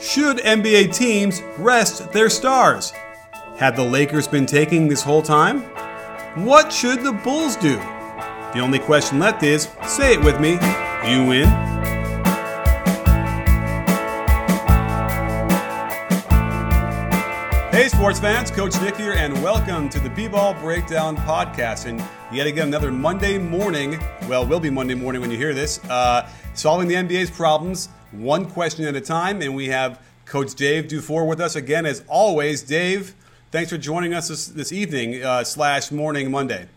Should NBA teams rest their stars? Had the Lakers been taking this whole time? What should the Bulls do? The only question left is say it with me you win. Hey, sports fans, Coach Nick here, and welcome to the B Ball Breakdown Podcast. And yet again, another Monday morning. Well, will be Monday morning when you hear this. Uh, solving the NBA's problems, one question at a time. And we have Coach Dave Dufour with us again, as always. Dave, thanks for joining us this, this evening uh, slash morning Monday.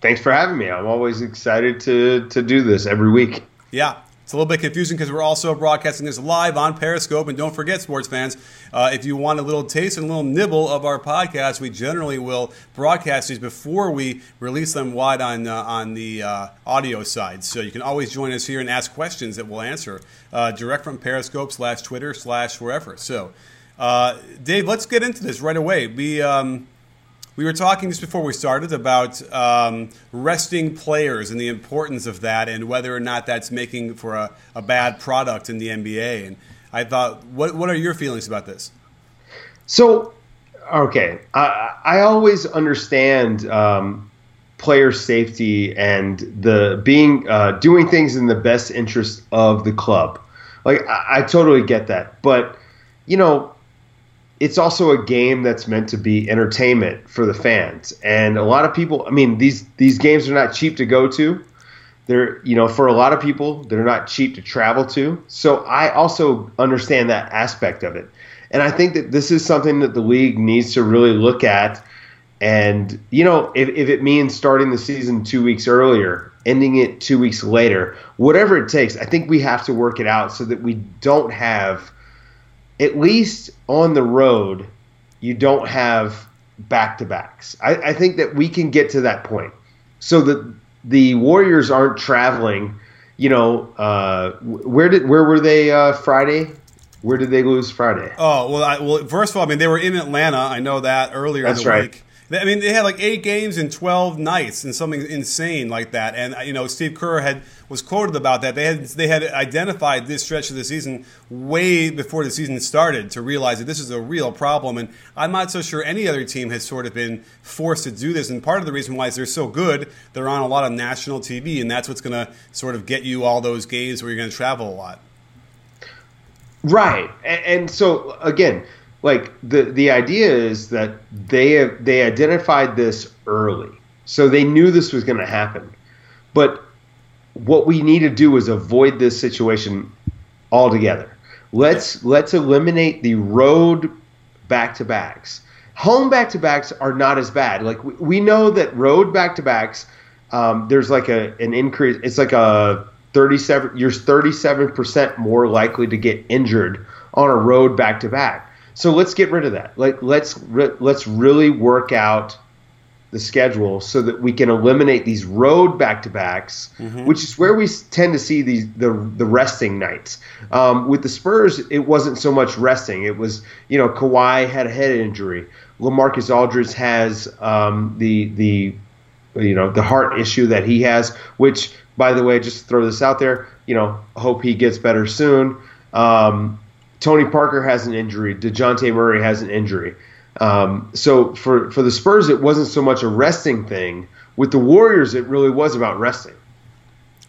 Thanks for having me. I'm always excited to to do this every week. Yeah, it's a little bit confusing because we're also broadcasting this live on Periscope. And don't forget, sports fans, uh, if you want a little taste and a little nibble of our podcast, we generally will broadcast these before we release them wide on uh, on the uh, audio side. So you can always join us here and ask questions that we'll answer uh, direct from Periscope slash Twitter slash wherever. So, uh, Dave, let's get into this right away. We. Um, we were talking just before we started about um, resting players and the importance of that, and whether or not that's making for a, a bad product in the NBA. And I thought, what what are your feelings about this? So, okay, I, I always understand um, player safety and the being uh, doing things in the best interest of the club. Like I, I totally get that, but you know it's also a game that's meant to be entertainment for the fans. And a lot of people, I mean, these these games are not cheap to go to. They're, you know, for a lot of people, they're not cheap to travel to. So I also understand that aspect of it. And I think that this is something that the league needs to really look at. And, you know, if, if it means starting the season two weeks earlier, ending it two weeks later, whatever it takes, I think we have to work it out so that we don't have – at least on the road, you don't have back to backs. I, I, think that we can get to that point so that the Warriors aren't traveling. You know, uh, where did where were they uh, Friday? Where did they lose Friday? Oh well, I, well, first of all, I mean they were in Atlanta. I know that earlier That's in the right. week. I mean, they had like eight games in twelve nights and something insane like that. And you know, Steve Kerr had was quoted about that. They had they had identified this stretch of the season way before the season started to realize that this is a real problem. And I'm not so sure any other team has sort of been forced to do this. And part of the reason why is they're so good, they're on a lot of national TV, and that's what's going to sort of get you all those games where you're going to travel a lot. Right, and, and so again like the the idea is that they have, they identified this early, so they knew this was going to happen. But what we need to do is avoid this situation altogether. Let's let's eliminate the road back to backs. Home back to backs are not as bad. Like we, we know that road back to backs, um, there's like a an increase. It's like a 37. You're 37 percent more likely to get injured on a road back to back so let's get rid of that. Like let's re- let's really work out the schedule so that we can eliminate these road back to backs, mm-hmm. which is where we tend to see these the the resting nights. Um, with the Spurs, it wasn't so much resting. It was you know Kawhi had a head injury. LaMarcus Aldridge has um, the the you know the heart issue that he has, which by the way, just throw this out there. You know, hope he gets better soon. Um, Tony Parker has an injury. Dejounte Murray has an injury. Um, so for for the Spurs, it wasn't so much a resting thing. With the Warriors, it really was about resting.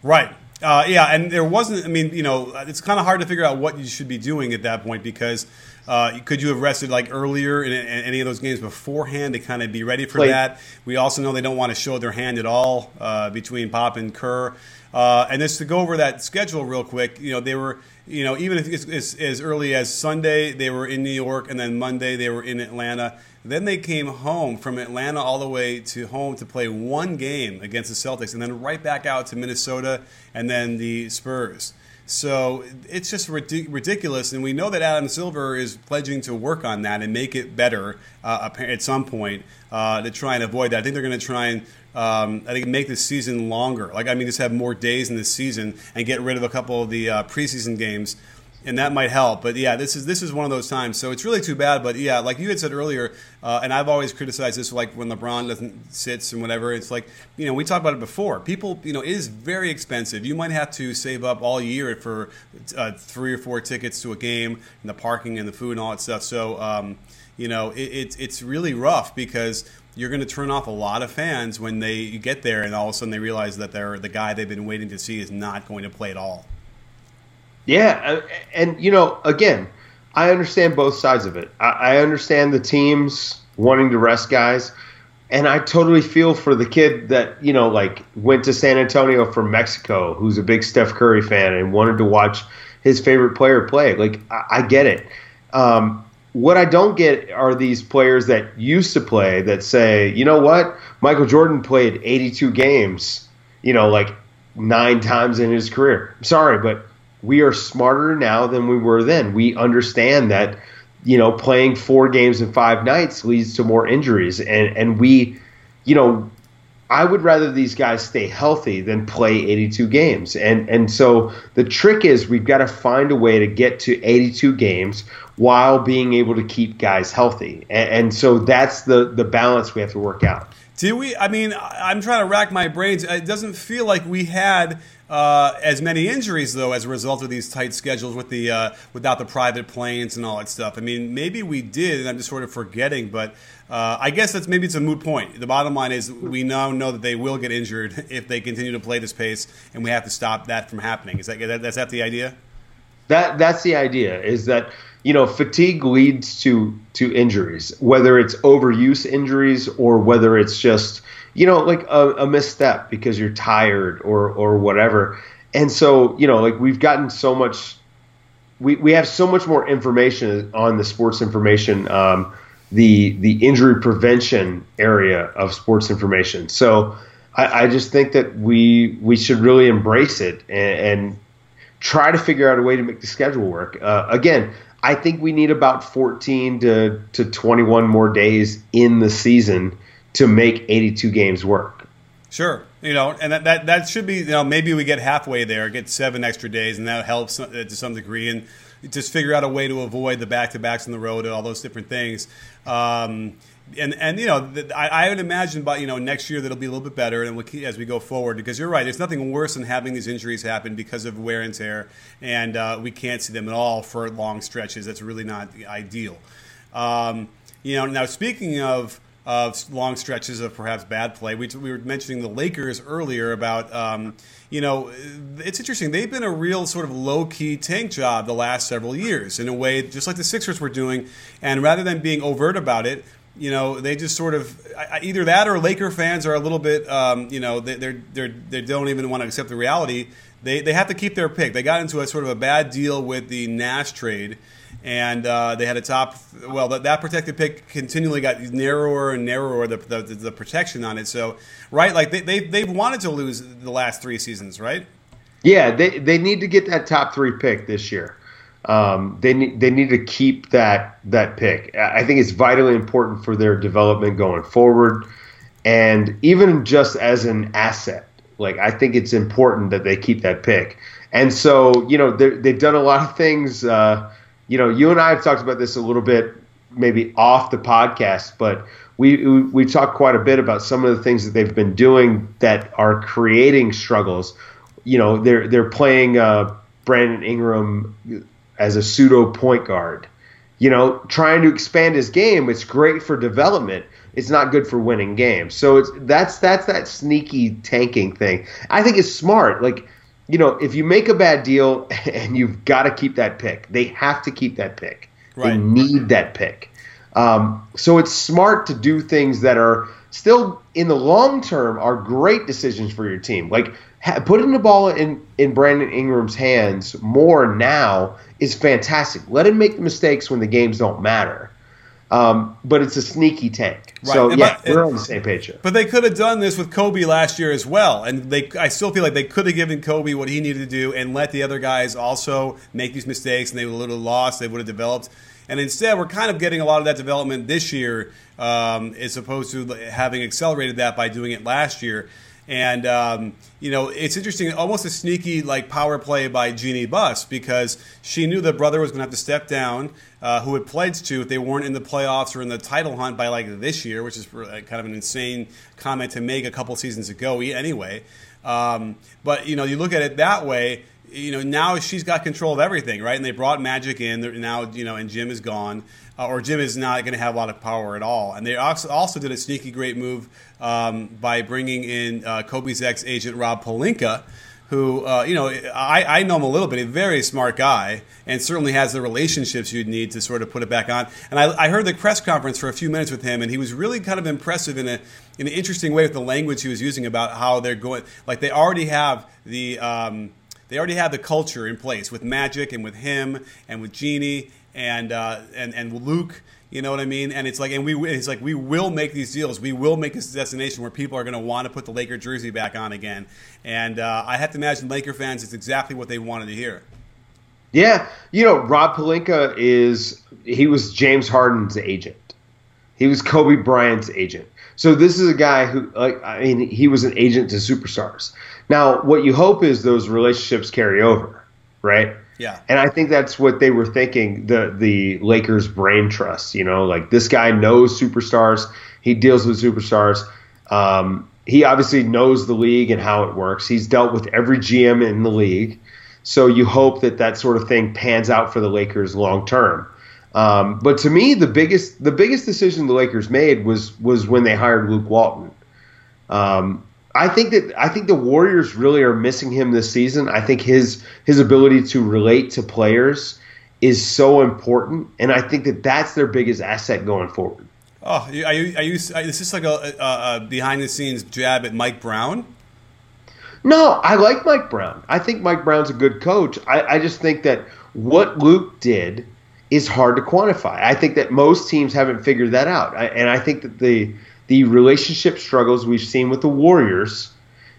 Right. Uh, yeah, and there wasn't. I mean, you know, it's kind of hard to figure out what you should be doing at that point because uh, could you have rested like earlier in, in, any of those games beforehand to kind of be ready for Play. that? We also know they don't want to show their hand at all uh, between Pop and Kerr. Uh, and just to go over that schedule real quick, you know, they were you know, even if it's, it's, as early as Sunday, they were in New York, and then Monday they were in Atlanta. Then they came home from Atlanta all the way to home to play one game against the Celtics, and then right back out to Minnesota and then the Spurs. So it's just ridiculous, and we know that Adam Silver is pledging to work on that and make it better uh, at some point uh, to try and avoid that. I think they're going to try and um, I think make the season longer. Like I mean, just have more days in the season and get rid of a couple of the uh, preseason games and that might help. But yeah, this is this is one of those times. So it's really too bad. But yeah, like you had said earlier, uh, and I've always criticized this, like when LeBron doesn't sits and whatever. It's like you know we talked about it before. People, you know, it is very expensive. You might have to save up all year for uh, three or four tickets to a game and the parking and the food and all that stuff. So um, you know, it, it, it's really rough because you're going to turn off a lot of fans when they get there and all of a sudden they realize that they're the guy they've been waiting to see is not going to play at all. Yeah, uh, and you know, again, I understand both sides of it. I, understand the teams wanting to rest guys, and I totally feel for the kid that you know, like went to San Antonio from Mexico, who's a big Steph Curry fan and wanted to watch his favorite player play. Like, I, get it. Um, what I don't get are these players that used to play that say, you know what, Michael Jordan played 82 games, you know, like nine times in his career. Sorry, but we are smarter now than we were then. We understand that, you know, playing four games in five nights leads to more injuries. And, and we, you know, I would rather these guys stay healthy than play 82 games. And and so the trick is we've got to find a way to get to 82 games while being able to keep guys healthy. And, and so that's the the balance we have to work out. Do we? I mean, I'm trying to rack my brains. It doesn't feel like we had uh, as many injuries though as a result of these tight schedules with the uh, without the private planes and all that stuff. I mean, maybe we did, and I'm just sort of forgetting. But uh, I guess that's maybe it's a moot point. The bottom line is we now know that they will get injured if they continue to play this pace, and we have to stop that from happening. Is that that's that the idea? That that's the idea. Is that you know, fatigue leads to to injuries, whether it's overuse injuries or whether it's just you know like a, a misstep because you're tired or or whatever. And so you know, like we've gotten so much, we we have so much more information on the sports information, um, the the injury prevention area of sports information. So. I, I just think that we we should really embrace it and, and try to figure out a way to make the schedule work. Uh, again, I think we need about 14 to, to 21 more days in the season to make 82 games work. Sure. You know, and that, that, that should be, you know, maybe we get halfway there, get seven extra days, and that helps uh, to some degree. And just figure out a way to avoid the back to backs on the road and all those different things. Um, and and you know, I, I, would imagine by you know next year that'll be a little bit better, and we'll keep, as we go forward. Because you're right, there's nothing worse than having these injuries happen because of wear and tear, and uh, we can't see them at all for long stretches. That's really not ideal. Um, you know, now speaking of of long stretches of perhaps bad play. We, we were mentioning the Lakers earlier about, um, you know, it's interesting. They've been a real sort of low key tank job the last several years in a way, just like the Sixers were doing. And rather than being overt about it, you know, they just sort of either that or Laker fans are a little bit, um, you know, they, they're, they're, they don't even want to accept the reality. They, they have to keep their pick. They got into a sort of a bad deal with the Nash trade, and uh, they had a top. Well, that, that protected pick continually got narrower and narrower the, the, the protection on it. So, right, like they, they they've wanted to lose the last three seasons, right? Yeah, they they need to get that top three pick this year. Um, they need they need to keep that that pick. I think it's vitally important for their development going forward, and even just as an asset. Like I think it's important that they keep that pick. And so you know they've done a lot of things. Uh, you know, you and I have talked about this a little bit, maybe off the podcast, but we we talked quite a bit about some of the things that they've been doing that are creating struggles. You know, they're they're playing uh, Brandon Ingram as a pseudo point guard. You know, trying to expand his game. It's great for development. It's not good for winning games. So it's that's that's that sneaky tanking thing. I think it's smart. Like, you know, if you make a bad deal and you've got to keep that pick, they have to keep that pick. Right. They need that pick. Um, so it's smart to do things that are still in the long term are great decisions for your team. Like ha- putting the ball in in Brandon Ingram's hands more now is fantastic. Let him make the mistakes when the games don't matter. Um, but it's a sneaky tank. Right. So yeah, but, we're on the same page here. But they could have done this with Kobe last year as well, and they I still feel like they could have given Kobe what he needed to do and let the other guys also make these mistakes, and they would have lost. They would have developed. And instead, we're kind of getting a lot of that development this year, um, as opposed to having accelerated that by doing it last year. And um, you know, it's interesting, almost a sneaky like power play by Jeanie Buss because she knew the brother was going to have to step down, uh, who had pledged to if they weren't in the playoffs or in the title hunt by like this year, which is kind of an insane comment to make a couple seasons ago. Anyway, um, but you know, you look at it that way. You know, now she's got control of everything, right? And they brought Magic in. Now, you know, and Jim is gone uh, or Jim is not going to have a lot of power at all. And they also, also did a sneaky great move um, by bringing in uh, Kobe's ex agent Rob Pelinka, who uh, you know I, I know him a little bit. A very smart guy, and certainly has the relationships you'd need to sort of put it back on. And I, I heard the press conference for a few minutes with him, and he was really kind of impressive in a in an interesting way with the language he was using about how they're going. Like they already have the. Um, they already have the culture in place with Magic and with him and with Jeanie and uh, and and Luke. You know what I mean? And it's like, and we, it's like, we will make these deals. We will make this destination where people are going to want to put the Laker jersey back on again. And uh, I have to imagine Laker fans, it's exactly what they wanted to hear. Yeah, you know, Rob Pelinka is he was James Harden's agent. He was Kobe Bryant's agent. So this is a guy who, like, I mean, he was an agent to superstars. Now, what you hope is those relationships carry over, right? Yeah. And I think that's what they were thinking, the the Lakers brain trust, you know, like this guy knows superstars, he deals with superstars. Um, he obviously knows the league and how it works. He's dealt with every GM in the league. So you hope that that sort of thing pans out for the Lakers long term. Um, but to me, the biggest the biggest decision the Lakers made was was when they hired Luke Walton. Um, I think that I think the Warriors really are missing him this season. I think his his ability to relate to players is so important, and I think that that's their biggest asset going forward. Oh, are you? Are you is this like a, a, a behind the scenes jab at Mike Brown? No, I like Mike Brown. I think Mike Brown's a good coach. I, I just think that what Luke did is hard to quantify. I think that most teams haven't figured that out, I, and I think that the the relationship struggles we've seen with the Warriors,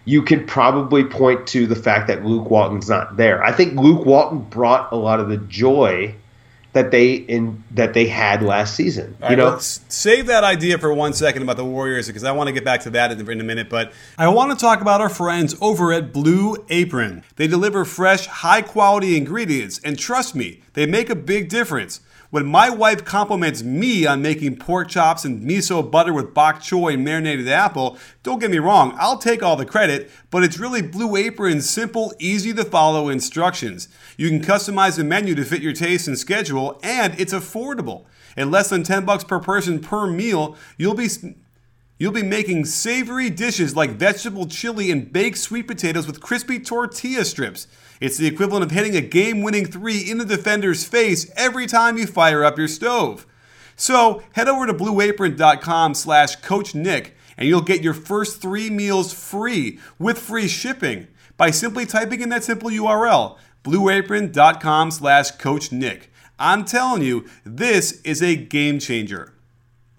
you could probably point to the fact that Luke Walton's not there. I think Luke Walton brought a lot of the joy that they in that they had last season. All you right, know, save that idea for one second about the Warriors because I want to get back to that in, in a minute. But I want to talk about our friends over at Blue Apron. They deliver fresh, high quality ingredients, and trust me, they make a big difference. When my wife compliments me on making pork chops and miso butter with bok choy and marinated apple, don't get me wrong, I'll take all the credit, but it's really Blue Apron's simple, easy to follow instructions. You can customize the menu to fit your taste and schedule, and it's affordable. At less than 10 bucks per person per meal, you'll be You'll be making savory dishes like vegetable chili and baked sweet potatoes with crispy tortilla strips. It's the equivalent of hitting a game winning three in the defender's face every time you fire up your stove. So head over to blueapron.com slash Coach Nick and you'll get your first three meals free with free shipping by simply typing in that simple URL, blueapron.com slash Coach Nick. I'm telling you, this is a game changer.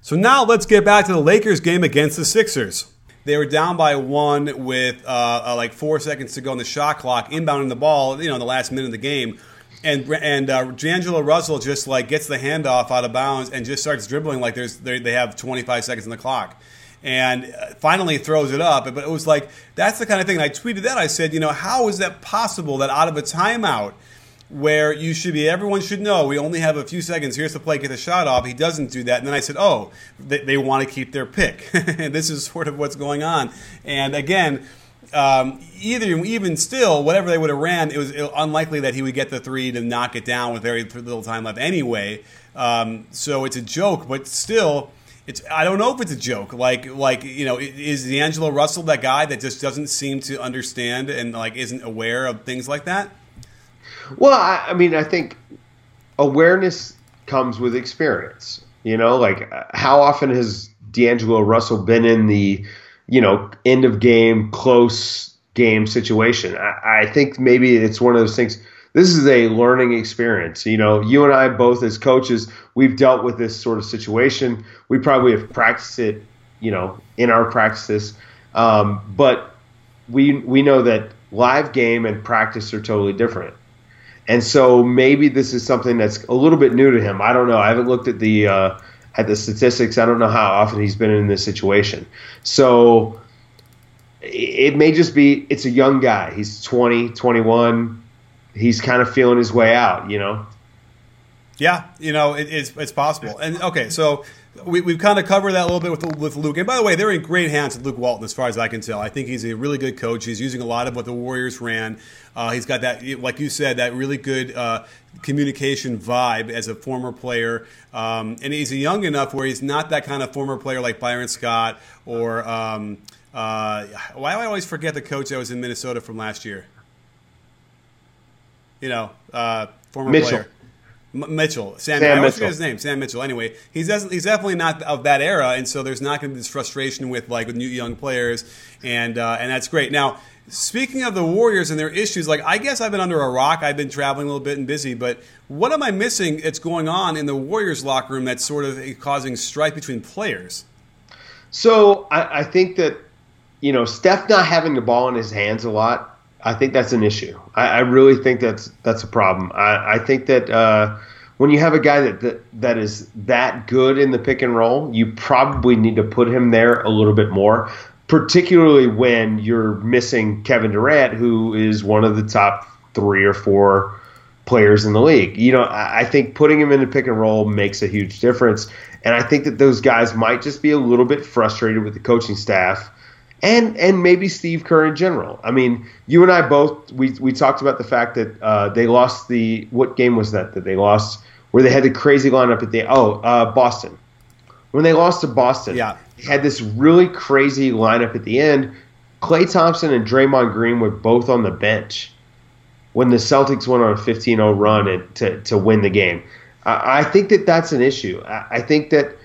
So now let's get back to the Lakers game against the Sixers. They were down by one with uh, uh, like four seconds to go on the shot clock, inbounding the ball, you know, in the last minute of the game. And and uh, D'Angelo Russell just like gets the handoff out of bounds and just starts dribbling like there's they have 25 seconds on the clock and uh, finally throws it up. But it was like that's the kind of thing. I tweeted that. I said, you know, how is that possible that out of a timeout where you should be, everyone should know we only have a few seconds. Here's the play, get the shot off. He doesn't do that. And then I said, oh, they, they want to keep their pick. this is sort of what's going on. And again, um, either even still, whatever they would have ran, it was unlikely that he would get the three to knock it down with very little time left anyway. Um, so it's a joke, but still, it's I don't know if it's a joke. Like like you know, is D'Angelo Russell that guy that just doesn't seem to understand and like isn't aware of things like that? Well, I, I mean, I think awareness comes with experience. You know, like how often has D'Angelo Russell been in the, you know, end of game, close game situation? I, I think maybe it's one of those things. this is a learning experience. You know, you and I both as coaches, we've dealt with this sort of situation. We probably have practiced it, you know, in our practices, um, but we we know that live game and practice are totally different. And so maybe this is something that's a little bit new to him. I don't know. I haven't looked at the uh, at the statistics. I don't know how often he's been in this situation. So it may just be it's a young guy. He's 20, 21. He's kind of feeling his way out, you know. Yeah, you know, it, it's it's possible. And okay, so we, we've kind of covered that a little bit with with Luke. And by the way, they're in great hands with Luke Walton, as far as I can tell. I think he's a really good coach. He's using a lot of what the Warriors ran. Uh, he's got that, like you said, that really good uh, communication vibe as a former player. Um, and he's young enough where he's not that kind of former player like Byron Scott or. Um, uh, why do I always forget the coach that was in Minnesota from last year? You know, uh, former Mitchell. player. M- Mitchell, Sam, Sam I always Mitchell. forget his name, Sam Mitchell. Anyway, he's he's definitely not of that era, and so there's not going to be this frustration with like with new young players, and uh, and that's great. Now, speaking of the Warriors and their issues, like I guess I've been under a rock. I've been traveling a little bit and busy, but what am I missing? That's going on in the Warriors locker room that's sort of causing strife between players. So I, I think that you know Steph not having the ball in his hands a lot. I think that's an issue. I, I really think that's that's a problem. I, I think that uh, when you have a guy that, that that is that good in the pick and roll, you probably need to put him there a little bit more. Particularly when you're missing Kevin Durant, who is one of the top three or four players in the league. You know, I, I think putting him in the pick and roll makes a huge difference. And I think that those guys might just be a little bit frustrated with the coaching staff and and maybe Steve Kerr in general. I mean, you and I both we we talked about the fact that uh, they lost the what game was that that they lost where they had the crazy lineup at the oh uh, Boston when they lost to Boston. Yeah. they had this really crazy lineup at the end. Klay Thompson and Draymond Green were both on the bench when the Celtics went on a 15-0 run and, to to win the game. I, I think that that's an issue. I, I think that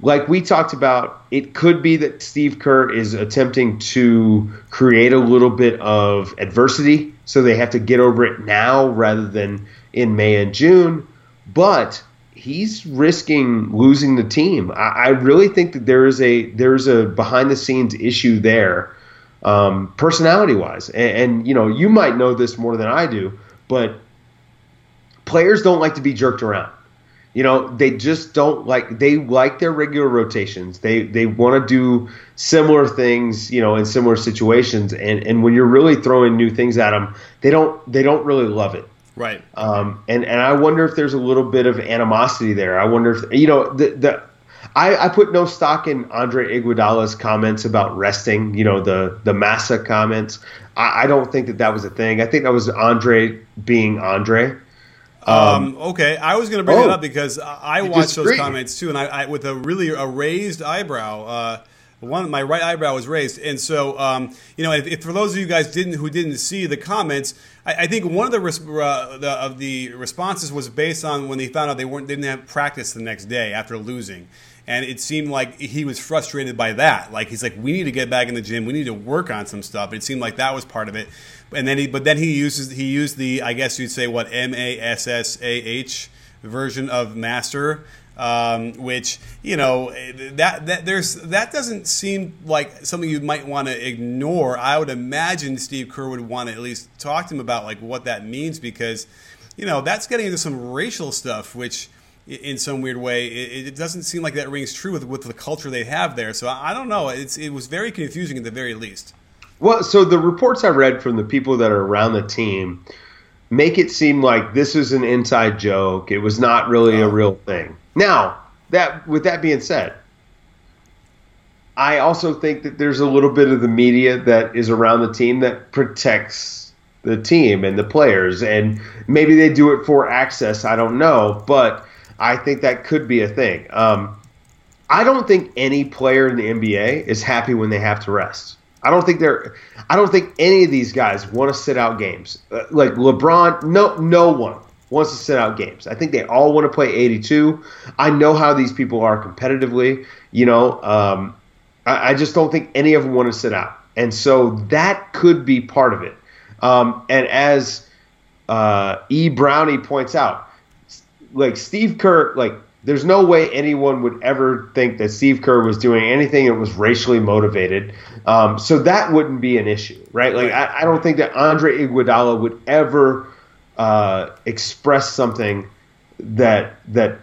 like we talked about, it could be that Steve Kerr is attempting to create a little bit of adversity, so they have to get over it now rather than in May and June. But he's risking losing the team. I, I really think that there is a there's a behind the scenes issue there, um, personality wise, and, and you know you might know this more than I do, but players don't like to be jerked around you know they just don't like they like their regular rotations they they want to do similar things you know in similar situations and and when you're really throwing new things at them they don't they don't really love it Right. um, and and I wonder if there's a little bit of animosity there. I wonder if you know the the I, I put no stock in Andre Iguodala's comments about resting. You know the the Massa comments. I, I don't think that that was a thing. I think that was Andre being Andre. Um, okay, I was going to bring oh, it up because I I watched those comments too, and I, I with a really a raised eyebrow. Uh, one, my right eyebrow was raised, and so um, you know, if, if for those of you guys didn't who didn't see the comments, I, I think one of the, res- uh, the of the responses was based on when they found out they weren't they didn't have practice the next day after losing. And it seemed like he was frustrated by that. Like he's like, we need to get back in the gym. We need to work on some stuff. It seemed like that was part of it. And then he, but then he uses he used the I guess you'd say what M A S S A H version of master, um, which you know that that there's that doesn't seem like something you might want to ignore. I would imagine Steve Kerr would want to at least talk to him about like what that means because you know that's getting into some racial stuff, which in some weird way it, it doesn't seem like that rings true with with the culture they have there. So I, I don't know. It's it was very confusing at the very least. Well, so the reports I read from the people that are around the team make it seem like this is an inside joke. It was not really a real thing. Now, that with that being said, I also think that there's a little bit of the media that is around the team that protects the team and the players, and maybe they do it for access. I don't know, but I think that could be a thing. Um, I don't think any player in the NBA is happy when they have to rest. I don't think they're. I don't think any of these guys want to sit out games. Uh, like LeBron, no, no one wants to sit out games. I think they all want to play 82. I know how these people are competitively. You know, um, I, I just don't think any of them want to sit out, and so that could be part of it. Um, and as uh, E Brownie points out, like Steve Kerr, like there's no way anyone would ever think that Steve Kerr was doing anything that was racially motivated. Um, so that wouldn't be an issue, right? Like I, I don't think that Andre Iguodala would ever uh, express something that that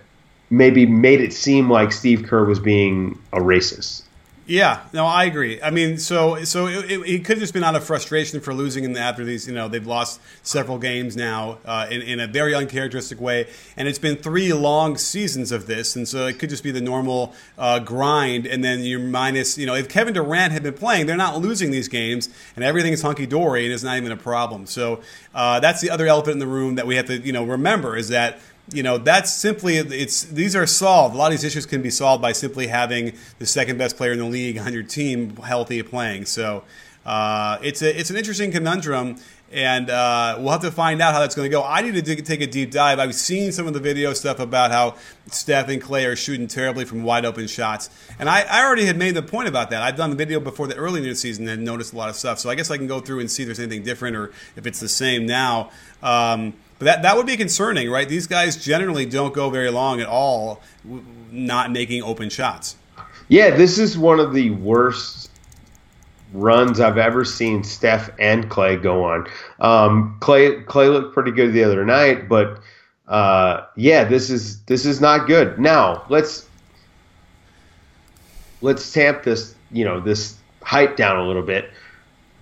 maybe made it seem like Steve Kerr was being a racist. Yeah, no, I agree. I mean, so so it, it, it could have just been out of frustration for losing in the, after these. You know, they've lost several games now uh, in, in a very uncharacteristic way, and it's been three long seasons of this, and so it could just be the normal uh, grind. And then you're minus. You know, if Kevin Durant had been playing, they're not losing these games, and everything is hunky dory, and it's not even a problem. So uh, that's the other elephant in the room that we have to you know remember is that you know that's simply it's these are solved a lot of these issues can be solved by simply having the second best player in the league on your team healthy playing so uh, it's a it's an interesting conundrum and uh, we'll have to find out how that's going to go. I need to take a deep dive. I've seen some of the video stuff about how Steph and Klay are shooting terribly from wide open shots, and I, I already had made the point about that. I've done the video before the early in the season and noticed a lot of stuff. So I guess I can go through and see if there's anything different or if it's the same now. Um, but that, that would be concerning, right? These guys generally don't go very long at all not making open shots. Yeah, this is one of the worst runs I've ever seen Steph and Klay go on. Um, Klay Klay looked pretty good the other night, but uh, yeah, this is this is not good. Now let's let's tamp this you know this hype down a little bit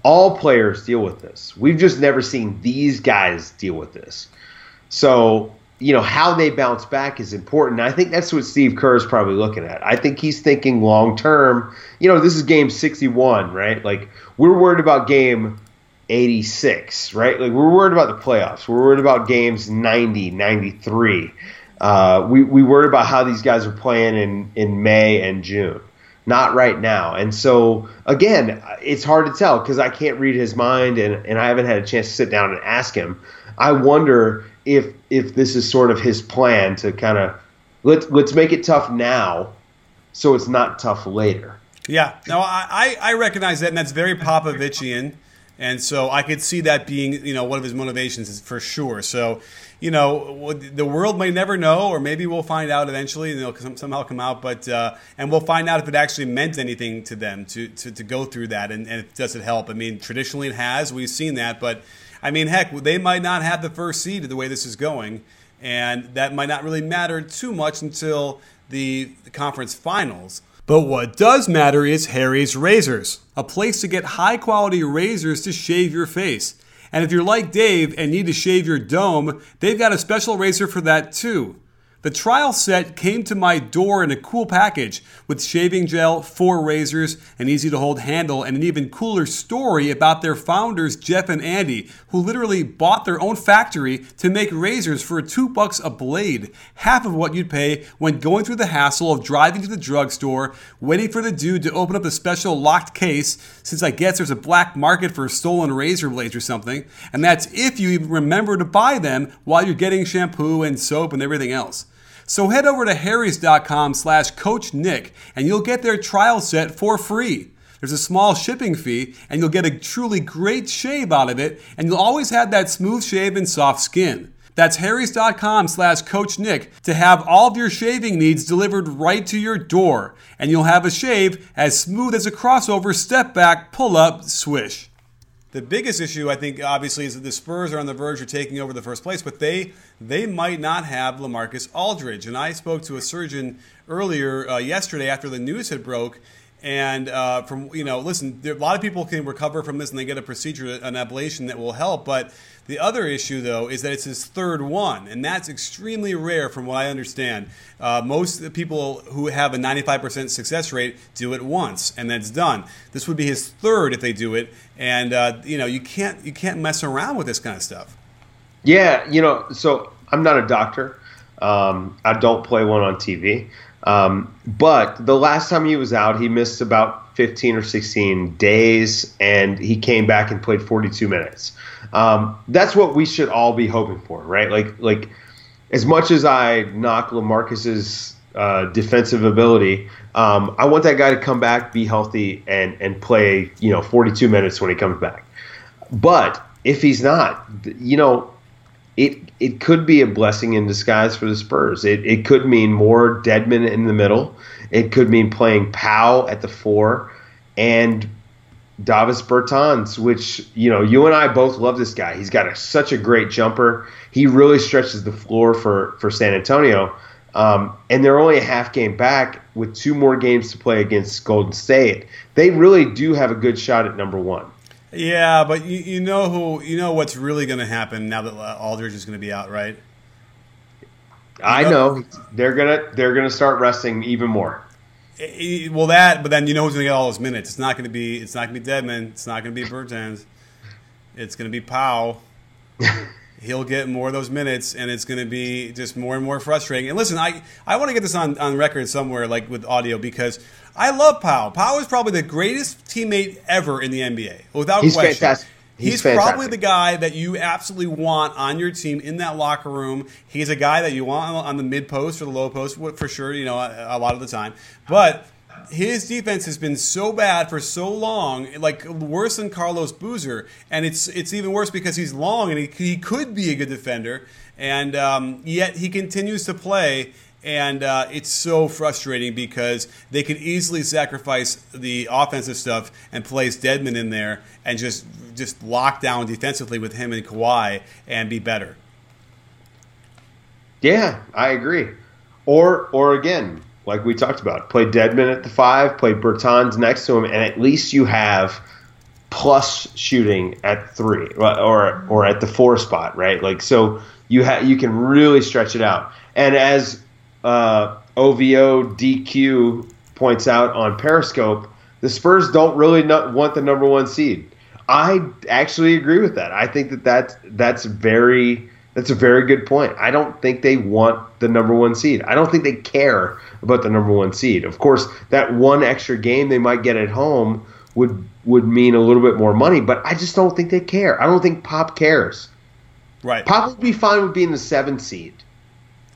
all players deal with this. We've just never seen these guys deal with this. So, you know, how they bounce back is important. I think that's what Steve Kerr is probably looking at. I think he's thinking long term. You know, this is game 61, right? Like, we're worried about game 86, right? Like, we're worried about the playoffs. We're worried about games 90, 93. Uh, we, we worried about how these guys are playing in, in May and June not right now. And so again, it's hard to tell because I can't read his mind and, and I haven't had a chance to sit down and ask him. I wonder if if this is sort of his plan to kind of let's let's make it tough now so it's not tough later. Yeah, no, I, I recognize that, and that's very Popovichian, and so I could see that being you know one of his motivations for sure. So you know, the world may never know, or maybe we'll find out eventually, and they'll somehow come out. But uh, and we'll find out if it actually meant anything to them to to, to go through that, and, and does it help? I mean, traditionally it has. We've seen that, but I mean, heck, they might not have the first seed the way this is going, and that might not really matter too much until the conference finals. But what does matter is Harry's Razors, a place to get high quality razors to shave your face. And if you're like Dave and need to shave your dome, they've got a special razor for that too. The trial set came to my door in a cool package with shaving gel, four razors, an easy to hold handle, and an even cooler story about their founders, Jeff and Andy, who literally bought their own factory to make razors for two bucks a blade, half of what you'd pay when going through the hassle of driving to the drugstore, waiting for the dude to open up the special locked case, since I guess there's a black market for stolen razor blades or something, and that's if you even remember to buy them while you're getting shampoo and soap and everything else. So head over to harrys.com slash coach Nick and you'll get their trial set for free. There's a small shipping fee and you'll get a truly great shave out of it and you'll always have that smooth shave and soft skin. That's harrys.com slash coach Nick to have all of your shaving needs delivered right to your door. And you'll have a shave as smooth as a crossover step back, pull up, swish. The biggest issue, I think, obviously, is that the Spurs are on the verge of taking over the first place, but they they might not have Lamarcus Aldridge. And I spoke to a surgeon earlier uh, yesterday after the news had broke, and uh, from you know, listen, there, a lot of people can recover from this and they get a procedure, an ablation that will help, but the other issue, though, is that it's his third one, and that's extremely rare from what I understand. Uh, most people who have a 95% success rate do it once, and that's done. This would be his third if they do it, and uh, you know you can't you can't mess around with this kind of stuff. Yeah, you know, so I'm not a doctor. Um, I don't play one on TV. Um, but the last time he was out, he missed about 15 or 16 days, and he came back and played 42 minutes. Um, that's what we should all be hoping for, right? Like, like as much as I knock Lamarcus's uh, defensive ability, um, I want that guy to come back, be healthy, and and play you know 42 minutes when he comes back. But if he's not, you know, it it could be a blessing in disguise for the Spurs. It it could mean more Dedmon in the middle. It could mean playing Pau at the four and Davis Bertans, which you know you and I both love this guy. He's got a, such a great jumper. He really stretches the floor for for San Antonio. Um, and they're only a half game back with two more games to play against Golden State. They really do have a good shot at number one. Yeah, but you, you know who you know what's really going to happen now that Aldridge is going to be out, right? You I know, know they're gonna they're gonna start resting even more. Eh, eh, well, that, but then you know who's going to get all those minutes. It's not going to be it's not going to be Dedmon. It's not going to be Bertans. It's going to be Pau. He'll get more of those minutes, and it's going to be just more and more frustrating. And listen, I, I want to get this on, on record somewhere, like with audio, because I love Pau. Pau is probably the greatest teammate ever in the NBA, without He's question. Fantastic. He's, He's probably the guy that you absolutely want on your team in that locker room. He's a guy that you want on the mid post or the low post for sure. You know, a, a lot of the time, but his defense has been so bad for so long, like worse than Carlos Boozer, and it's it's even worse because he's long and he, he could be a good defender, and um, yet he continues to play and uh, it's so frustrating because they could easily sacrifice the offensive stuff and place Dedmon in there and just just lock down defensively with him and Kawhi and be better. Yeah, I agree. Or or again, like we talked about, play Dedmon at the five, play Bertans next to him, and at least you have plus shooting at three or or at the four spot, right? Like so you ha- you can really stretch it out. And as uh, OVO DQ points out on Periscope, the Spurs don't really want the number one seed. I actually agree with that. I think that that's that's very that's a very good point. I don't think they want the number one seed. I don't think they care about the number one seed. Of course, that one extra game they might get at home would would mean a little bit more money, but I just don't think they care. I don't think Pop cares. Right. Pop would be fine with being the seventh seed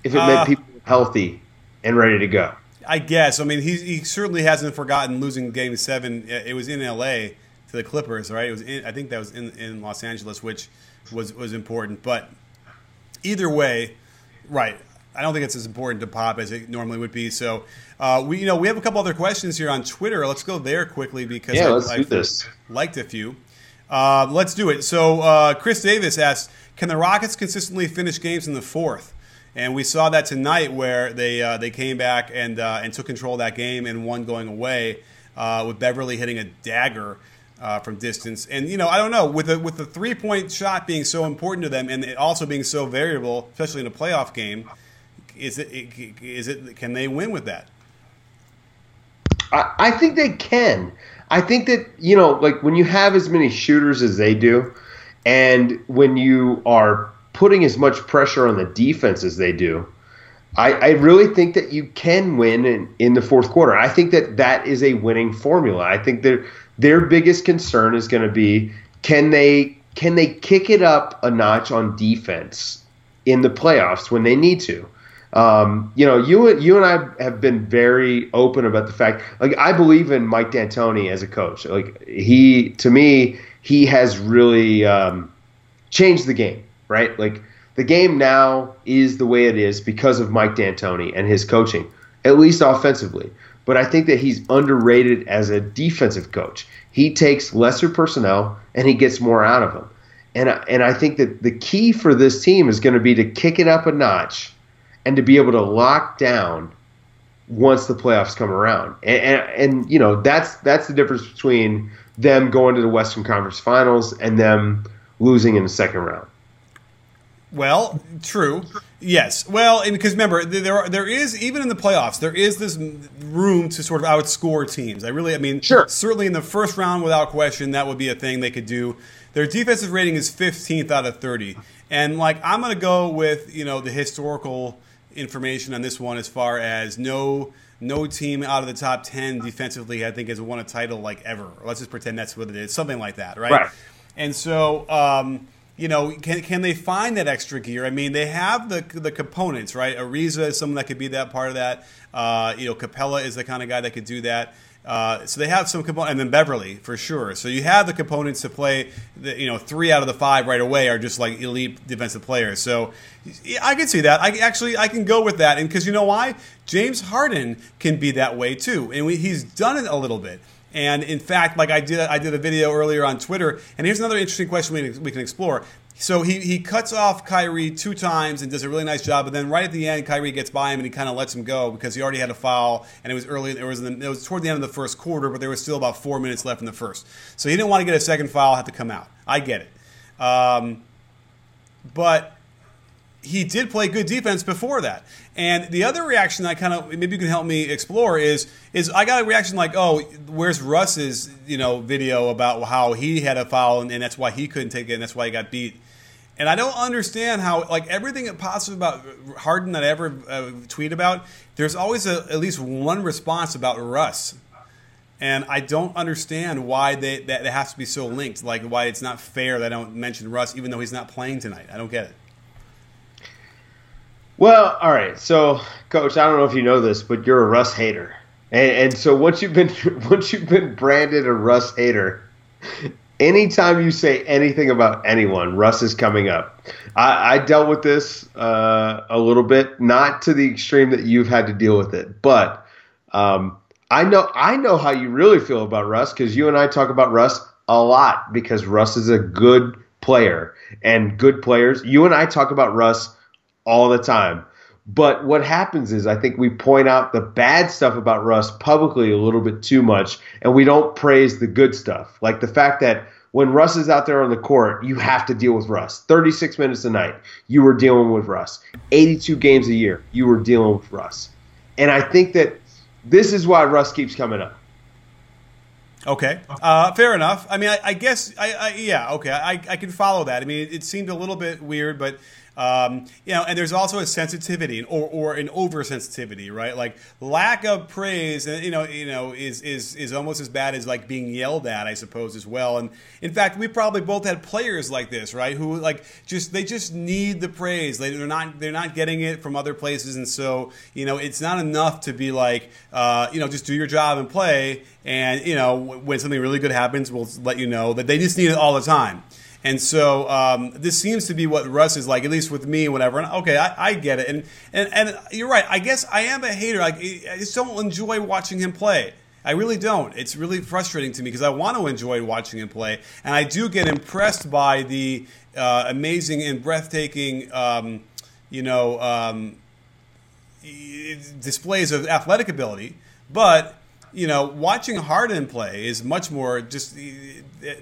if it uh, meant people healthy and ready to go. I guess. I mean, he, he certainly hasn't forgotten losing Game Seven. It was in L.A. to the Clippers, right? It was. In, I think that was in, in Los Angeles, which was was important. But either way, right? I don't think it's as important to Pop as it normally would be. So uh, we, you know, we have a couple other questions here on Twitter. Let's go there quickly because yeah, I, let's do this. liked a few. Uh, let's do it. So uh, Chris Davis asks, "Can the Rockets consistently finish games in the fourth? And we saw that tonight where they uh, they came back and uh, and took control of that game and one going away uh, with Beverley hitting a dagger. Uh, from distance, and you know, I don't know with the with the three point shot being so important to them, and it also being so variable, especially in a playoff game, is it is it can they win with that? I, I think they can. I think that you know, like when you have as many shooters as they do, and when you are putting as much pressure on the defense as they do, I, I really think that you can win in, in the fourth quarter. I think that that is a winning formula. I think that their biggest concern is going to be can they can they kick it up a notch on defense in the playoffs when they need to. Um, you know, you you and I have been very open about the fact. Like, I believe in Mike D'Antoni as a coach. Like, he to me, he has really um, changed the game right? Like the game now is the way it is because of Mike D'Antoni and his coaching, at least offensively. But I think that he's underrated as a defensive coach. He takes lesser personnel and he gets more out of them. And I, and I think that the key for this team is going to be to kick it up a notch and to be able to lock down once the playoffs come around. And, and, and you know that's that's the difference between them going to the Western Conference Finals and them losing in the second round. Well, true. Yes. Well, and because remember, there are, there is even in the playoffs, there is this room to sort of outscore teams. I really, I mean, sure. certainly in the first round, without question, that would be a thing they could do. Their defensive rating is 15th out of 30, and like I'm going to go with you know the historical information on this one as far as no no team out of the top 10 defensively I think has won a title like ever. Let's just pretend that's what it is, something like that, right? Right. And so. Um, you know, can, can they find that extra gear? I mean, they have the the components, right? Ariza is someone that could be that part of that. Uh, you know, Capela is the kind of guy that could do that. Uh, so they have some component, and then Beverley for sure. So you have the components to play. The, you know, three out of the five right away are just like elite defensive players. So I can see that. I actually I can go with that, and because you know why, James Harden can be that way too, and we, he's done it a little bit. And in fact, like I did, I did a video earlier on Twitter. And here's another interesting question we, we can explore. So he, he cuts off Kyrie two times and does a really nice job, but then right at the end, Kyrie gets by him and he kind of lets him go because he already had a foul and it was early. It was the, it was toward the end of the first quarter, but there was still about four minutes left in the first. So he didn't want to get a second foul, have to come out. I get it, um, but he did play good defense before that. And the other reaction I kind of maybe you can help me explore is is I got a reaction like, oh, where's Russ's you know video about how he had a foul and, and that's why he couldn't take it and that's why he got beat. And I don't understand how like everything positive about Harden that I ever uh, tweet about, there's always a, at least one response about Russ. And I don't understand why they, that it has to be so linked. Like why it's not fair that I don't mention Russ even though he's not playing tonight. I don't get it. Well, all right. So, coach, I don't know if you know this, but you're a Russ hater, and, and so once you've been once you've been branded a Russ hater, anytime you say anything about anyone, Russ is coming up. I, I dealt with this uh, a little bit, not to the extreme that you've had to deal with it, but um, I know I know how you really feel about Russ because you and I talk about Russ a lot because Russ is a good player and good players. You and I talk about Russ all the time. But what happens is, I think we point out the bad stuff about Russ publicly a little bit too much, and we don't praise the good stuff. Like the fact that when Russ is out there on the court, you have to deal with Russ. 36 minutes a night, you were dealing with Russ. 82 games a year, you were dealing with Russ. And I think that this is why Russ keeps coming up. Okay, uh, fair enough. I mean, I, I guess, I, I, yeah, okay, I, I can follow that. I mean, it, it seemed a little bit weird, but um, you know, and there's also a sensitivity or, or an oversensitivity, right? Like lack of praise, uh, you know, you know, is is is almost as bad as like being yelled at, I suppose, as well. And in fact, we probably both had players like this, right? Who like just they just need the praise. They, are not they're not getting it from other places, and so you know, it's not enough to be like, uh, you know, just do your job and play. And you know, when something really good happens, we'll let you know that they just need it all the time. And so um, this seems to be what Russ is like, at least with me, whatever. And okay, I, I, get it. And, and and you're right. I guess I am a hater. I just don't enjoy watching him play. I really don't. It's really frustrating to me because I want to enjoy watching him play, and I do get impressed by the uh, amazing and breathtaking, um, you know, um, displays of athletic ability. But you know, watching Harden play is much more just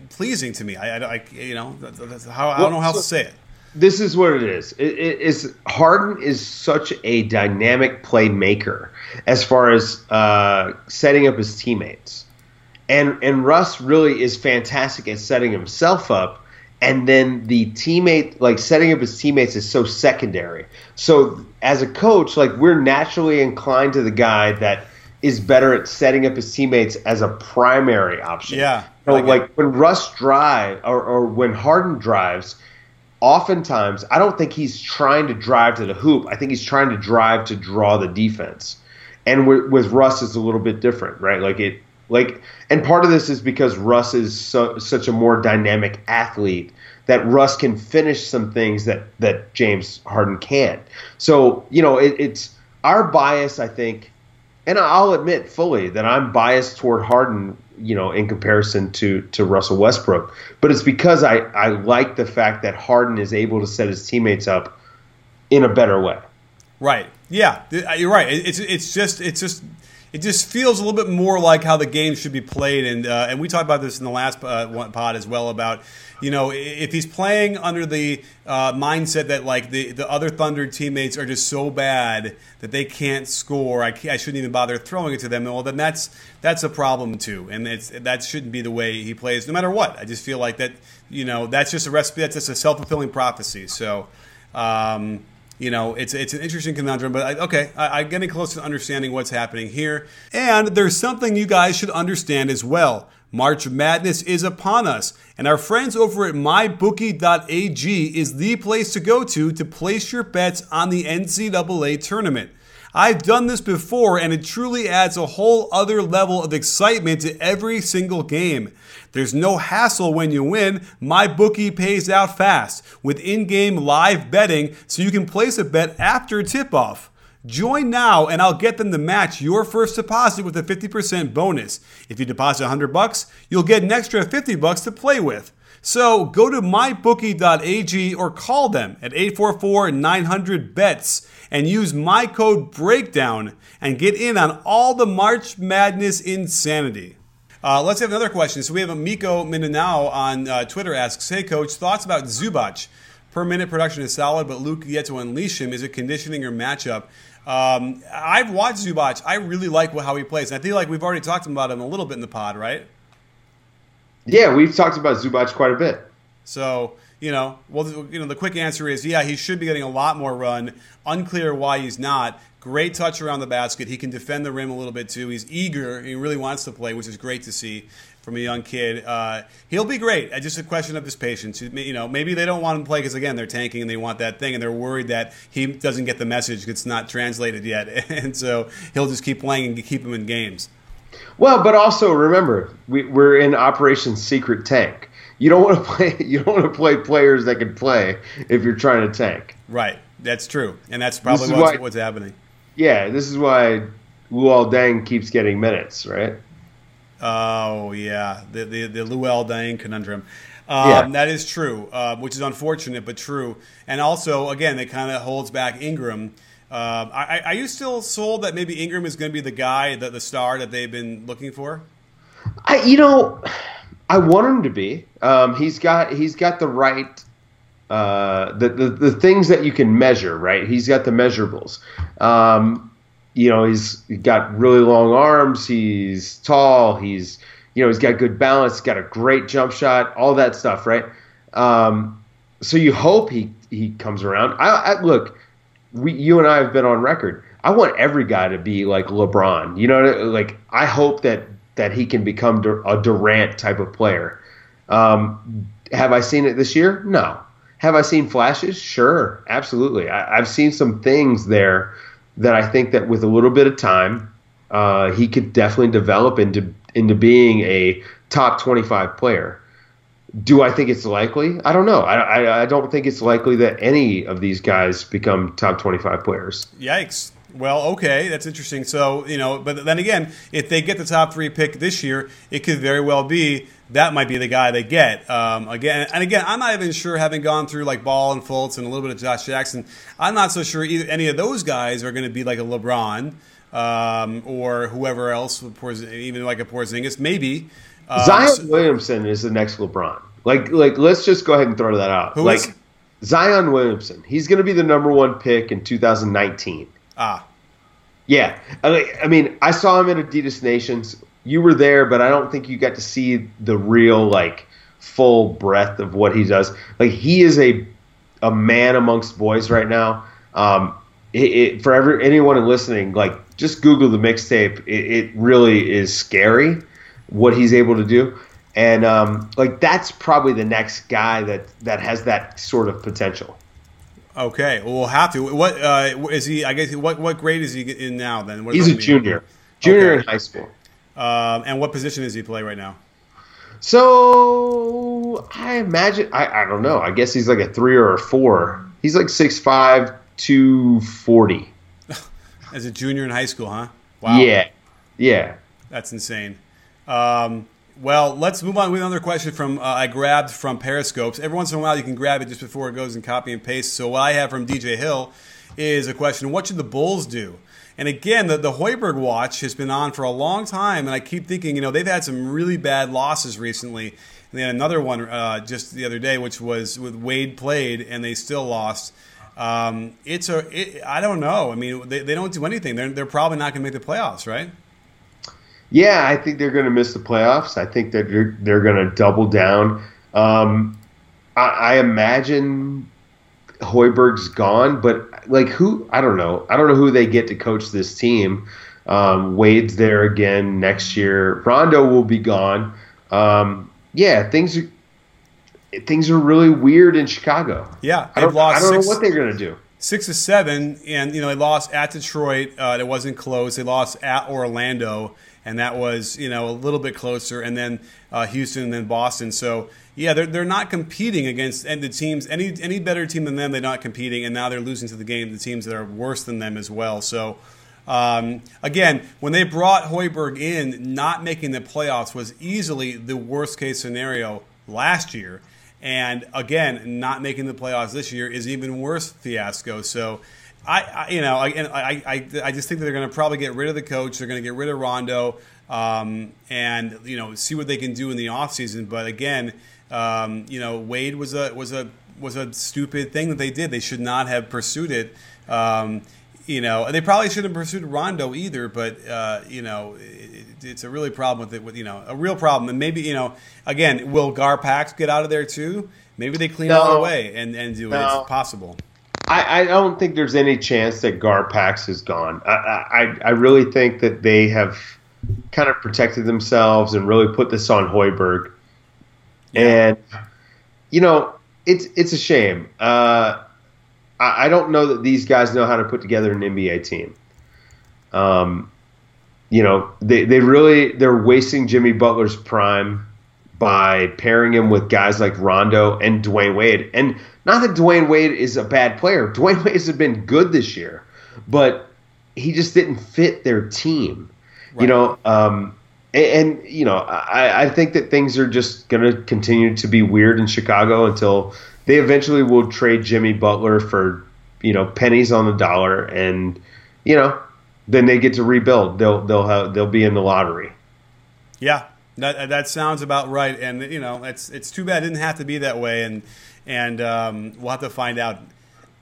pleasing to me. I, I, you know, that's how I don't know how to say it. This is what it is. It, it is Harden is such a dynamic playmaker as far as uh, setting up his teammates, and and Russ really is fantastic at setting himself up. And then the teammate, like setting up his teammates, is so secondary. So as a coach, like we're naturally inclined to the guy that is better at setting up his teammates as a primary option. Yeah. So like, like when Russ drive or, or when Harden drives, oftentimes I don't think he's trying to drive to the hoop. I think he's trying to drive to draw the defense. And with, with Russ, it's a little bit different, right? Like it, like, and part of this is because Russ is so, such a more dynamic athlete that Russ can finish some things that that James Harden can't. So you know, it, it's our bias, I think and I'll admit fully that I'm biased toward Harden, you know, in comparison to to Russell Westbrook. But it's because I I like the fact that Harden is able to set his teammates up in a better way. Right. Yeah, you're right. It's it's just it's just it just feels a little bit more like how the game should be played. And uh, and we talked about this in the last uh, pod as well about you know if he's playing under the uh, mindset that like the the other Thunder teammates are just so bad that they can't score, I, I shouldn't even bother throwing it to them. Well, then that's that's a problem too, and it's that shouldn't be the way he plays, no matter what. I just feel like that you know that's just a recipe. That's just a self fulfilling prophecy. So. Um, you know, it's it's an interesting conundrum, but I, okay, I, I'm getting close to understanding what's happening here. And there's something you guys should understand as well. March Madness is upon us, and our friends over at mybookie.ag is the place to go to to place your bets on the NCAA tournament. I've done this before, and it truly adds a whole other level of excitement to every single game. There's no hassle when you win. My bookie pays out fast with in game live betting so you can place a bet after tip off. Join now and I'll get them to match your first deposit with a 50% bonus. If you deposit 100 bucks, you'll get an extra 50 bucks to play with. So go to mybookie.ag or call them at 844-900-BETS and use my code BREAKDOWN and get in on all the March Madness insanity. Uh, let's have another question. So we have Miko Mindanao on uh, Twitter asks, "Hey coach, thoughts about Zubac? Per minute production is solid, but Luke yet to unleash him. Is it conditioning or matchup?" Um, I've watched Zubac. I really like how he plays. And I feel like we've already talked about him a little bit in the pod, right? Yeah, we've talked about Zubac quite a bit. So you know, well, you know, the quick answer is yeah, he should be getting a lot more run. Unclear why he's not. Great touch around the basket. He can defend the rim a little bit too. He's eager. He really wants to play, which is great to see from a young kid. Uh, he'll be great. It's just a question of his patience. You know, maybe they don't want him to play because again they're tanking and they want that thing, and they're worried that he doesn't get the message. It's not translated yet, and so he'll just keep playing and keep him in games. Well, but also remember, we, we're in Operation Secret Tank. You don't want to play. You don't want to play players that can play if you're trying to tank. Right. That's true, and that's probably what's, why, what's happening. Yeah, this is why Luol Deng keeps getting minutes, right? Oh yeah, the the, the Luol Deng conundrum. Um, yeah. That is true, uh, which is unfortunate but true. And also, again, it kind of holds back Ingram. Uh, are, are, you still sold that maybe Ingram is going to be the guy, the, the star that they've been looking for? I, you know, I want him to be. Um, he's got he's got the right uh, the, the, the things that you can measure, right? He's got the measurables. Um, you know, he's got really long arms. He's tall. He's you know he's got good balance. Got a great jump shot. All that stuff, right? Um, so you hope he he comes around. I, I look. We, you and I have been on record. I want every guy to be like LeBron. You know, like I hope that that he can become a Durant type of player. Um, have I seen it this year? No. Have I seen flashes? Sure, absolutely. I, have seen some things there that I think that with a little bit of time, uh, he could definitely develop into into being a top 25 player. Do I think it's likely? I don't know. I, I, I don't think it's likely that any of these guys become top 25 players. Yikes. Well, okay, that's interesting. So, you know, but then again, if they get the top three pick this year, it could very well be that might be the guy they get. Um, again, and again, I'm not even sure, having gone through like Ball and Fultz and a little bit of Josh Jackson, I'm not so sure either any of those guys are going to be like a LeBron um, or whoever else, even like a Porzingis, maybe. Um, Zion Williamson is the next LeBron. Like, like let's just go ahead and throw that out. Who like is? Zion Williamson, he's going to be the number one pick in 2019. Ah. Yeah, I mean, I saw him at Adidas Nations you were there, but I don't think you got to see the real like full breadth of what he does. Like he is a a man amongst boys right now. Um, it, it, for every, anyone listening, like just Google the mixtape. It, it, really is scary what he's able to do, and um, like that's probably the next guy that that has that sort of potential. Okay, well, we'll have to. What uh, is he? I guess what what grade is he in now? Then what he's a junior, junior okay. in high school. Um, and what position does he play right now? So I imagine I, I don't know. I guess he's like a three or a four. He's like six five two forty. As a junior in high school, huh? Wow. Yeah. Yeah. That's insane. Um, well, let's move on with another question from uh, I grabbed from Periscopes. Every once in a while, you can grab it just before it goes and copy and paste. So what I have from DJ Hill is a question: What should the Bulls do? And again, the, the Hoiberg watch has been on for a long time, and I keep thinking, you know, they've had some really bad losses recently. And they had another one uh, just the other day, which was with Wade played, and they still lost. Um, it's a, it, I don't know. I mean, they, they don't do anything. They're, they're probably not going to make the playoffs, right? Yeah, I think they're going to miss the playoffs. I think that they're, they're going to double down. Um, I, I imagine Hoiberg's gone, but like who? I don't know. I don't know who they get to coach this team. Um, Wade's there again next year. Rondo will be gone. Um, yeah, things are things are really weird in Chicago. Yeah, I don't, I don't know what they're gonna do. six to seven, and you know they lost at Detroit. Uh, it wasn't close. They lost at Orlando, and that was you know a little bit closer, and then uh, Houston, and then Boston. So yeah, they're they're not competing against the teams any any better team than them. They're not competing, and now they're losing to the game the teams that are worse than them as well. So. Um, again, when they brought Hoiberg in, not making the playoffs was easily the worst case scenario last year. And again, not making the playoffs this year is even worse fiasco. So, I, I you know, I, I, I, I just think that they're going to probably get rid of the coach. They're going to get rid of Rondo, um, and you know, see what they can do in the offseason. But again, um, you know, Wade was a was a was a stupid thing that they did. They should not have pursued it. Um, you know, they probably shouldn't have pursued Rondo either. But uh, you know, it, it's a really problem with it. With you know, a real problem. And maybe you know, again, will Garpax get out of there too? Maybe they clean no, all the way and and do no. it. It's possible. I, I, don't think there's any chance that Garpax is gone. I, I I really think that they have kind of protected themselves and really put this on Hoiberg. Yeah. And you know, it's it's a shame. Uh, I, I don't know that these guys know how to put together an NBA team. Um, you know, they, they really they're wasting Jimmy Butler's prime by pairing him with guys like Rondo and Dwyane Wade. And not that Dwyane Wade is a bad player. Dwyane Wade has been good this year, but he just didn't fit their team. Right. You know, um, and, and, you know, I, I think that things are just going to continue to be weird in Chicago until they eventually will trade Jimmy Butler for you know pennies on the dollar, and you know then they get to rebuild. They'll they'll have they'll be in the lottery. Yeah, that that sounds about right. And you know it's it's too bad it didn't have to be that way, and and um, we'll have to find out.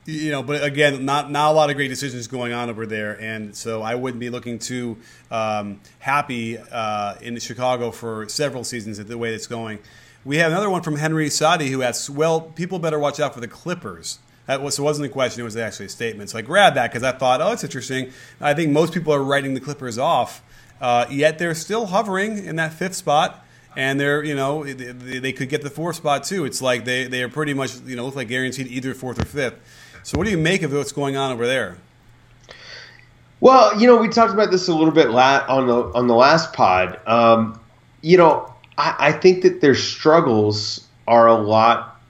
You know, but again, not not a lot of great decisions going on over there, and so I wouldn't be looking too um, happy uh, in Chicago for several seasons at the way it's going. We have another one from Henry Sadi who asks, "Well, people better watch out for the Clippers." That was, so wasn't a question; it was actually a statement. So I grabbed that because I thought, "Oh, it's interesting." I think most people are writing the Clippers off, uh, yet they're still hovering in that fifth spot, and they're you know they, they, could get the fourth spot too. It's like they they are pretty much you know look like guaranteed either fourth or fifth. So what do you make of what's going on over there? Well, you know, we talked about this a little bit la- on the on the last pod. Um, you know, I, I think that their struggles are a lot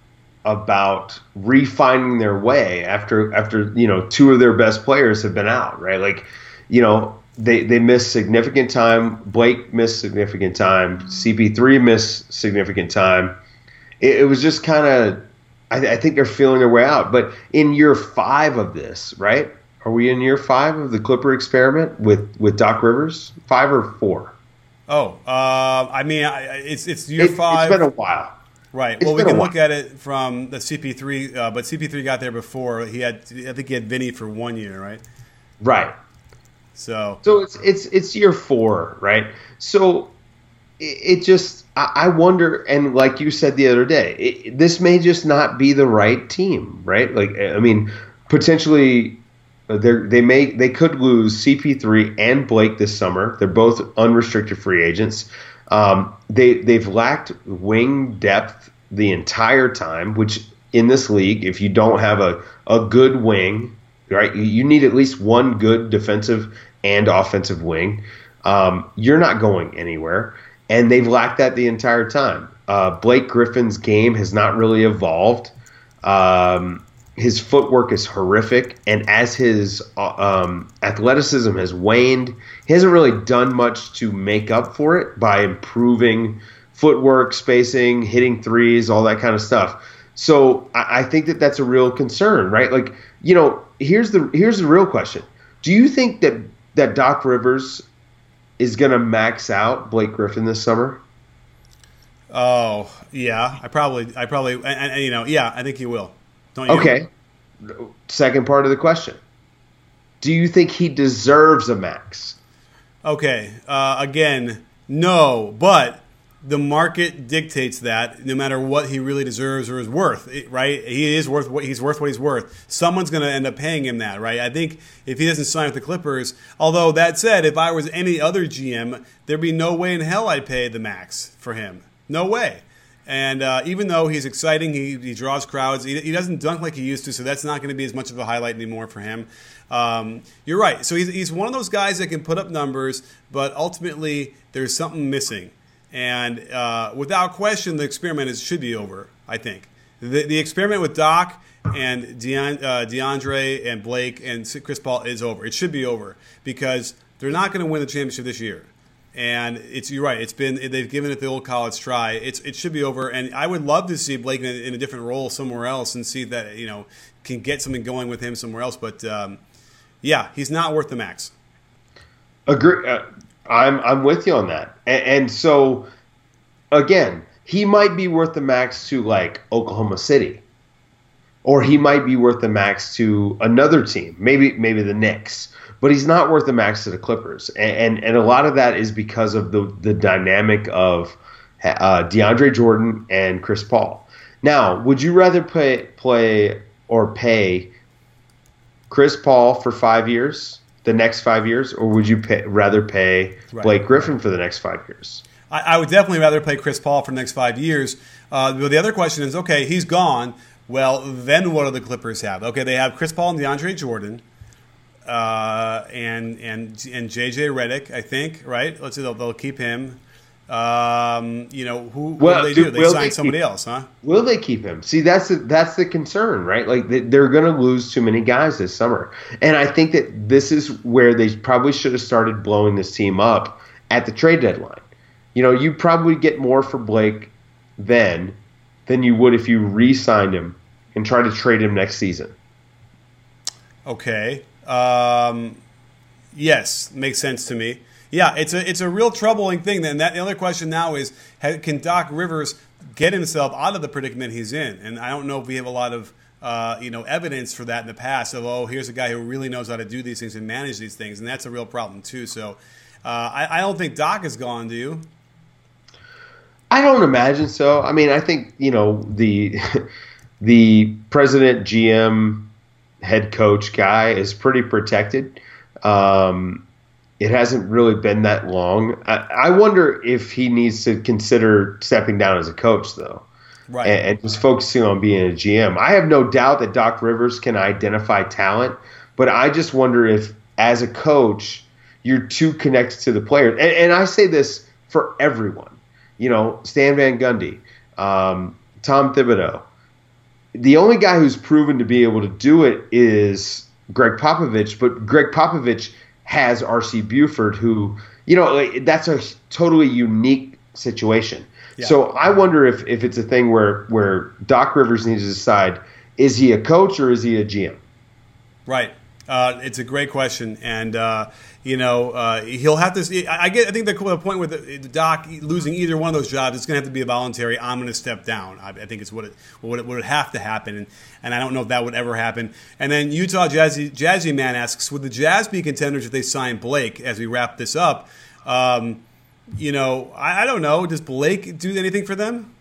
about refining their way after after you know two of their best players have been out, right? Like, you know, they they missed significant time. Blake missed significant time. CP3 missed significant time. It, it was just kind of, I, I, think they're feeling their way out. But in year five of this, right? Are we in year five of the Clipper experiment with with Doc Rivers? Five or four? Oh, uh, I mean, it's it's year it, five. It's been a while. Right. It's well, we can look at it from the CP3, uh, but CP3 got there before. He had, I think, he had Vinny for one year, right? Right. So. So it's it's it's year four, right? So it, it just I, I wonder, and like you said the other day, it, this may just not be the right team, right? Like I mean, potentially they they may they could lose CP3 and Blake this summer. They're both unrestricted free agents. Um, they they've lacked wing depth the entire time, which in this league, if you don't have a, a good wing, right, you need at least one good defensive and offensive wing. Um, you're not going anywhere, and they've lacked that the entire time. Uh, Blake Griffin's game has not really evolved. Um, his footwork is horrific, and as his uh, um, athleticism has waned, he hasn't really done much to make up for it by improving footwork, spacing, hitting threes, all that kind of stuff. So I, I think that that's a real concern, right? Like, you know, here's the here's the real question: Do you think that that Doc Rivers is going to max out Blake Griffin this summer? Oh yeah, I probably, I probably, and, and, you know, yeah, I think he will. Don't you? Okay. Second part of the question. Do you think he deserves a max? Okay. Uh, again, no, but the market dictates that no matter what he really deserves or is worth, right? He is worth what he's worth what he's worth. Someone's going to end up paying him that, right? I think if he doesn't sign with the Clippers, although that said, if I was any other GM, there'd be no way in hell I'd pay the max for him. No way And uh, even though he's exciting, he, he draws crowds. He, he, doesn't dunk like he used to, so that's not going to be as much of a highlight anymore for him. Um, you're right. So he's, he's one of those guys that can put up numbers, but ultimately there's something missing. And uh, without question, the experiment is, should be over, I think. The, the experiment with Doc and uh, DeAndre and Blake and Chris Paul is over. It should be over because they're not going to win the championship this year. And it's you're right. It's been they've given it the old college try. It's it should be over. And I would love to see Blake in a, in a different role somewhere else and see that you know can get something going with him somewhere else. But um, yeah, he's not worth the max. Agree. Uh, I'm I'm with you on that. And, and so again, he might be worth the max to like Oklahoma City or he might be worth the max to another team, maybe maybe the Knicks, but he's not worth the max to the Clippers, and and, and a lot of that is because of the the dynamic of uh, DeAndre Jordan and Chris Paul. Now, would you rather play play or pay Chris Paul for five years, the next five years, or would you pay, rather pay right. Blake Griffin for the next five years? I, I, would definitely rather play Chris Paul for the next five years. Uh, but the other question is, okay, he's gone well, then what do the Clippers have? Okay, they have Chris Paul and DeAndre Jordan, uh, and and and JJ Redick, I think, right? Let's see, they'll, they'll keep him. Um, you know, who well, what do they do? They sign they somebody keep, else, huh? Will they keep him? See, that's the, that's the concern, right? Like they're going to lose too many guys this summer, and I think that this is where they probably should have started blowing this team up at the trade deadline. You know, you probably get more for Blake then than you would if you re-signed him and try to trade him next season. Okay. Um, yes, makes sense to me. Yeah, it's a it's a real troubling thing. Then that the other question now is, can Doc Rivers get himself out of the predicament he's in? And I don't know if we have a lot of uh, you know evidence for that in the past. Of oh, here's a guy who really knows how to do these things and manage these things, and that's a real problem too. So uh, I, I don't think Doc is gone. Do you? I don't imagine so. I mean, I think you know the the president, GM, head coach guy is pretty protected. Um, it hasn't really been that long. I, I, wonder if he needs to consider stepping down as a coach, though, right? And, and just focusing on being a GM. I have no doubt that Doc Rivers can identify talent, but I just wonder if, as a coach, you're too connected to the players. And, and I say this for everyone you know, Stan Van Gundy, um, Tom Thibodeau. The only guy who's proven to be able to do it is Gregg Popovich, but Gregg Popovich has R.C. Buford, who, you know, that's a totally unique situation. Yeah. So I wonder if, if it's a thing where, where Doc Rivers needs to decide is he a coach or is he a GM? Right. Uh, it's a great question, and uh, you know uh, he'll have to. I get. I think the, the point with the, the, Doc losing either one of those jobs, it's going to have to be a voluntary. I'm going to step down. I, I, think it's what it what it would have to happen, and, and I don't know if that would ever happen. And then Utah Jazzy Jazzy Man asks, would the Jazz be contenders if they sign Blake? As we wrap this up, um, you know, I, I don't know. Does Blake do anything for them?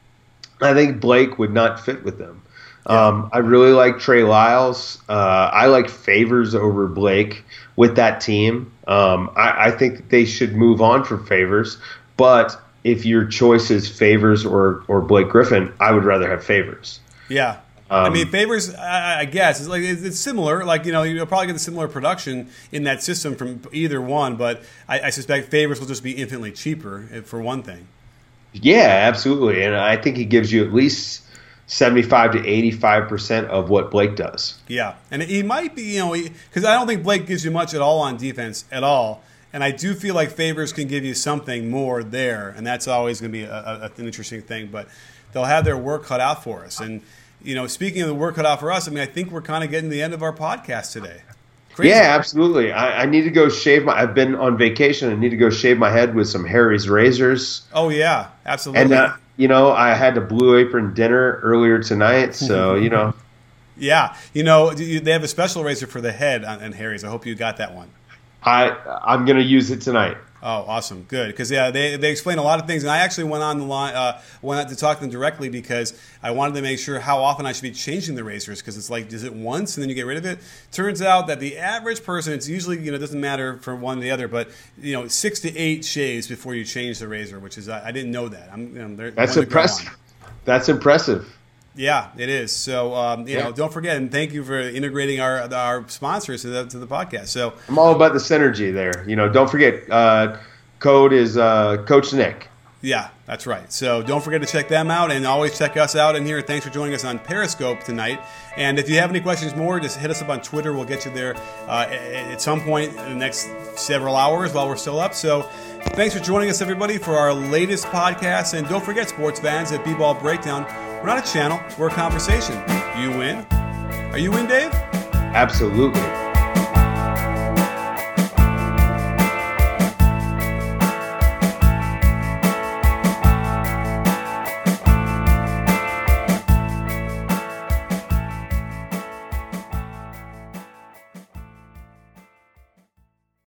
I think Blake would not fit with them. Um, I really like Trey Lyles. Uh, I like Favors over Blake with that team. Um, I, I, think they should move on from Favors, but if your choice is Favors or or Blake Griffin, I would rather have Favors. Yeah. Um, I mean, Favors. I, I guess it's like it's, similar. Like you know, you'll probably get a similar production in that system from either one. But I, I suspect Favors will just be infinitely cheaper eh, for one thing. Yeah, absolutely, and I think he gives you at least 75 to 85% of what Blake does. Yeah. And he might be, you know, because I don't think Blake gives you much at all on defense at all. And I do feel like Favors can give you something more there. And that's always going to be a, a, an interesting thing. But they'll have their work cut out for us. And, you know, speaking of the work cut out for us, I mean, I think we're kind of getting to the end of our podcast today. Crazy. Yeah, absolutely. I, I, need to go shave my. I've been on vacation. I need to go shave my head with some Harry's razors. Oh yeah, absolutely. And uh, you know, I had a blue apron dinner earlier tonight, so you know. Yeah, you know they have a special razor for the head on, Harry's. I hope you got that one. I I'm gonna use it tonight. Oh, awesome, good. Because yeah, they, they explain a lot of things, and I actually went on the line, uh, went out to talk to them directly because I wanted to make sure how often I should be changing the razors. Because it's like, is it once and then you get rid of it? Turns out that the average person, it's usually you know it doesn't matter for one or the other, but you know six to eight shaves before you change the razor, which is I, I didn't know that. I'm, you know, That's impressive. That's impressive. Yeah, it is. So um, you yeah. know, don't forget and thank you for integrating our our sponsors to the to the podcast. So I'm all about the synergy there. You know, don't forget uh, code is uh, Coach Nick. Yeah, that's right. So don't forget to check them out and always check us out in here. Thanks for joining us on Periscope tonight. And if you have any questions more, just hit us up on Twitter. We'll get you there uh, at some point in the next several hours while we're still up. So thanks for joining us, everybody, for our latest podcast. And don't forget, sports fans, at B-Ball Breakdown, we're not a channel, we're a conversation. You win? Are you in, Dave? Absolutely.